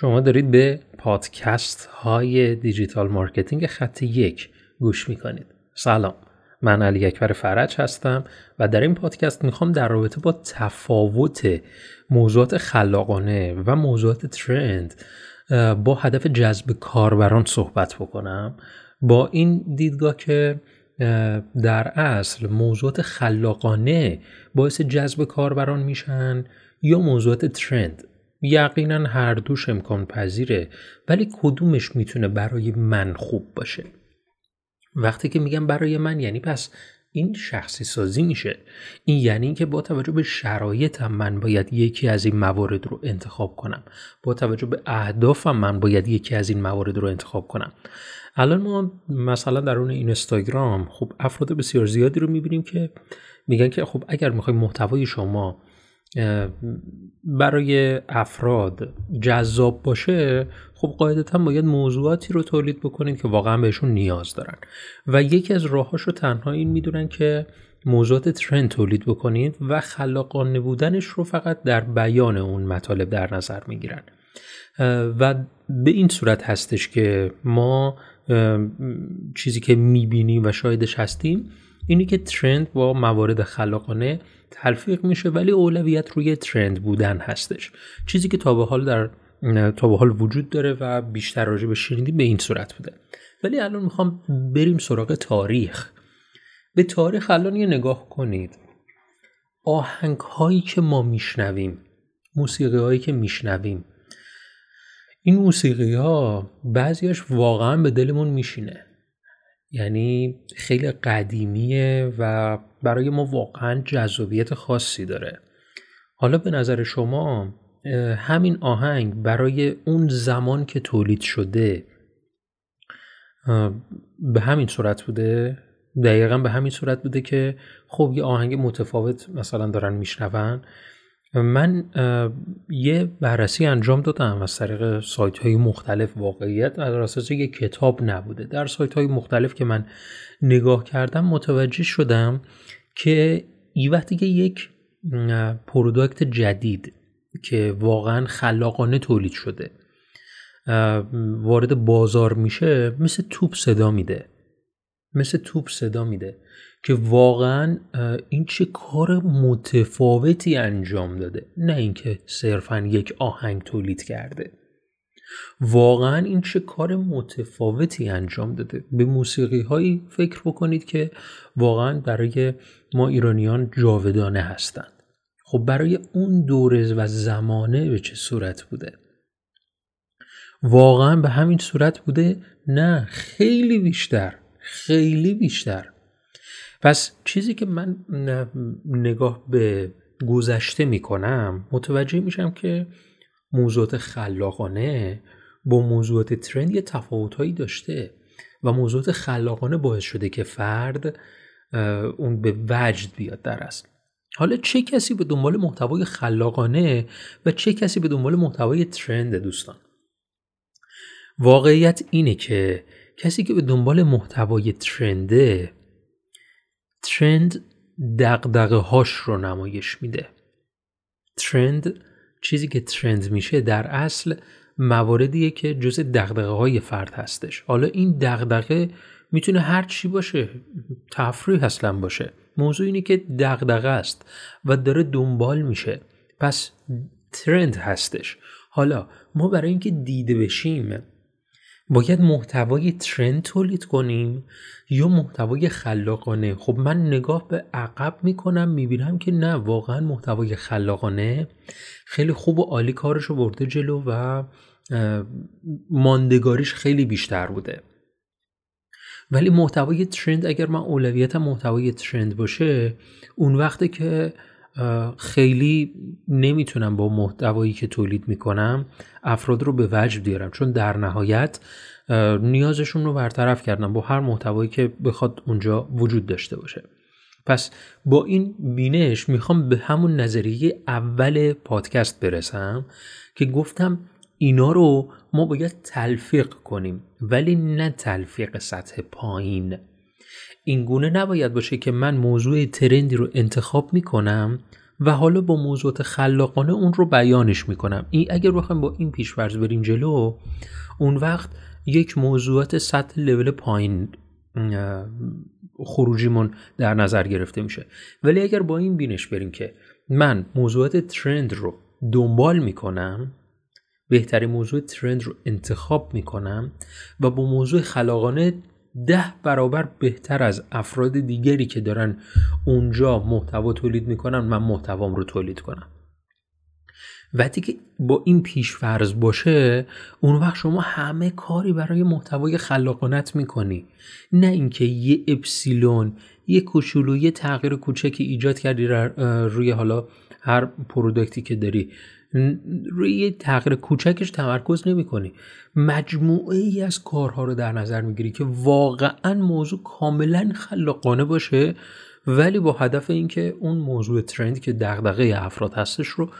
شما دارید به پادکست های digital marketing خط یک گوش می‌کنید. سلام. من علی اکبر فرج هستم و در این پادکست می‌خوام در رابطه با تفاوت موضوعات خلاقانه و موضوعات trend با هدف جذب کاربران صحبت بکنم. با این دیدگاه که در اصل موضوعات خلاقانه باعث جذب کاربران میشن یا موضوعات ترند؟ یقینا هر دوش امکان پذیره ولی کدومش می‌تونه برای من خوب باشه؟ وقتی که میگم برای من یعنی پس این شخصی سازی میشه. این یعنی اینکه با توجه به شرایطم من باید یکی از این موارد رو انتخاب کنم. با توجه به اهدافم من باید یکی از این موارد رو انتخاب کنم. الان ما مثلا در اون اینستاگرام خب افراد بسیار زیادی رو می‌بینیم که میگن که خب اگر می‌خوای محتوای شما برای افراد جذاب باشه خب قاعدتا باید موضوعاتی رو تولید بکنید که واقعا بهشون نیاز دارن. و یکی از راهاش رو تنها این می‌دونن که موضوعات ترند تولید بکنید و خلاقانه بودنش رو فقط در بیان اون مطالب در نظر می‌گیرن. و به این صورت هستش که ما چیزی که می‌بینیم و شاهدش هستیم اینی که ترند با موارد خلاقانه تلفیق میشه ولی اولویت روی ترند بودن هستش. چیزی که تا به حال در تا به حال وجود داره و بیشتر راجع به شنیدیم به این صورت بوده. ولی الان می‌خوام بریم سراغ تاریخ. به تاریخ الان یه نگاه کنید. آهنگ هایی که ما میشنویم موسیقی هایی که میشنویم. این موسیقی ها بعضیش واقعا به دلمون میشینه. یعنی خیلی قدیمیه و برای ما واقعا جذابیت خاصی داره. حالا به نظر شما همین آهنگ برای اون زمان که تولید شده به همین صورت بوده؟ دقیقا به همین صورت بوده که خب یه آهنگ متفاوت مثلا دارن میشنون. من یه بررسی انجام دادم از طریق سایت های مختلف. واقعیت در اساس یه کتاب نبوده. در سایت های مختلف که من نگاه کردم متوجه شدم که ای وقتی که یک پروداکت جدید که واقعا خلاقانه تولید شده وارد بازار میشه مثل توپ صدا میده. مثل توپ صدا میده که واقعا این چه کار متفاوتی انجام داده. نه اینکه صرفا یک آهنگ تولید کرده. واقعا این چه کار متفاوتی انجام داده. به موسیقی هایی فکر بکنید که واقعا برای ما ایرانیان جاودانه هستند. خب برای اون دوره و زمانه به چه صورت بوده؟ واقعا به همین صورت بوده؟ نه خیلی بیشتر. خیلی بیشتر. پس چیزی که من نگاه به گذشته می‌کنم متوجه میشم که موضوعات خلاقانه با موضوعات ترند یه تفاوتهایی داشته و موضوعات خلاقانه باعث شده که فرد اون به وجد بیاد در اصل. حالا چه کسی به دنبال محتوای خلاقانه و چه کسی به دنبال محتوای ترند دوستان؟ واقعیت اینه که کسی که به دنبال محتوای ترنده ترند دقدقه هاش رو نمایش میده. ترند چیزی که ترند میشه در اصل مواردیه که جز دقدقه های فرد هستش. حالا این دقدقه می‌تونه هر چی باشه تفریح اصلا باشه. موضوع اینه که دقدقه است و داره دنبال میشه. پس ترند هستش. حالا ما برای اینکه دیده بشیم باید محتوای ترند تولید کنیم یا محتوای خلاقانه؟ خب من نگاه به عقب می‌کنم می‌بینم که نه واقعا محتوای خلاقانه. خیلی خوب و عالی کارش رو برده جلو و ماندگاریش خیلی بیشتر بوده. ولی محتوای ترند اگر من اولویتم محتوای ترند باشه اون وقته که خیلی نمی‌تونم با محتوایی که تولید می‌کنم افراد رو به وجد بیارم. چون در نهایت نیازشون رو برطرف کردم با هر محتوایی که بخواد اونجا وجود داشته باشه. پس با این بینش می‌خوام به همون نظریه اول پادکست برسم که گفتم اینا رو ما باید تلفیق کنیم ولی نه تلفیق سطح پایین. این گونه نباید باشه که من موضوع ترندی رو انتخاب می‌کنم و حالا با موضوعات خلاقانه اون رو بیانش می‌کنم. این اگر بخوایم با این پیشورز بریم جلو اون وقت یک موضوعات سطح لول پایین خروجیمون در نظر گرفته میشه. ولی اگر با این بینش بریم که من موضوعات ترند رو دنبال می‌کنم بهترین موضوع ترند رو انتخاب می‌کنم و با موضوع خلاقانه ده برابر بهتر از افراد دیگری که دارن اونجا محتوا تولید می‌کنن من محتوام رو تولید کنم. وقتی که با این پیش فرض باشه اون وقت شما همه کاری برای محتوای خلاقانت می‌کنی. نه اینکه یه اپسیلون یه کوچولو یه تغییر کوچکی ایجاد کردی روی حالا هر پروداکتی که داری. روی یه تغییر کوچکش تمرکز نمی کنی مجموعه ای از کارها رو در نظر می‌گیری که واقعا موضوع کاملا خلاقانه باشه ولی با هدف اینکه اون موضوع ترندی که دغدغه افراد هستش رو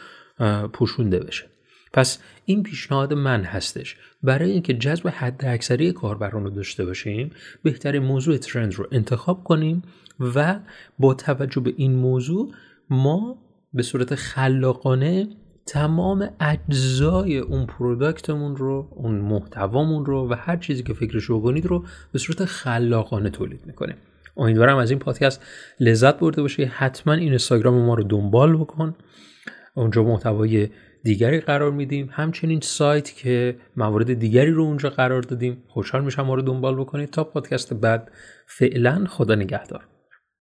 پوشونده بشه. پس این پیشنهاد من هستش. برای اینکه جذب حد اکثری کاربران رو داشته باشیم بهترین موضوع ترند رو انتخاب کنیم و با توجه به این موضوع ما به صورت خلاقانه تمام اجزای اون پروداکتمون رو اون محتوامون رو و هر چیزی که فکرش رو کنید رو به صورت خلاقانه تولید می‌کنیم. امیدوارم از این پادکست لذت برده باشی. حتما این اینستاگرام ما رو دنبال بکن. اونجا محتوای دیگری قرار میدیم. همچنین سایت که موارد دیگری رو اونجا قرار دادیم. خوشحال میشم ما رو دنبال بکنید. تا پادکست بعد فعلا خدا نگهدار.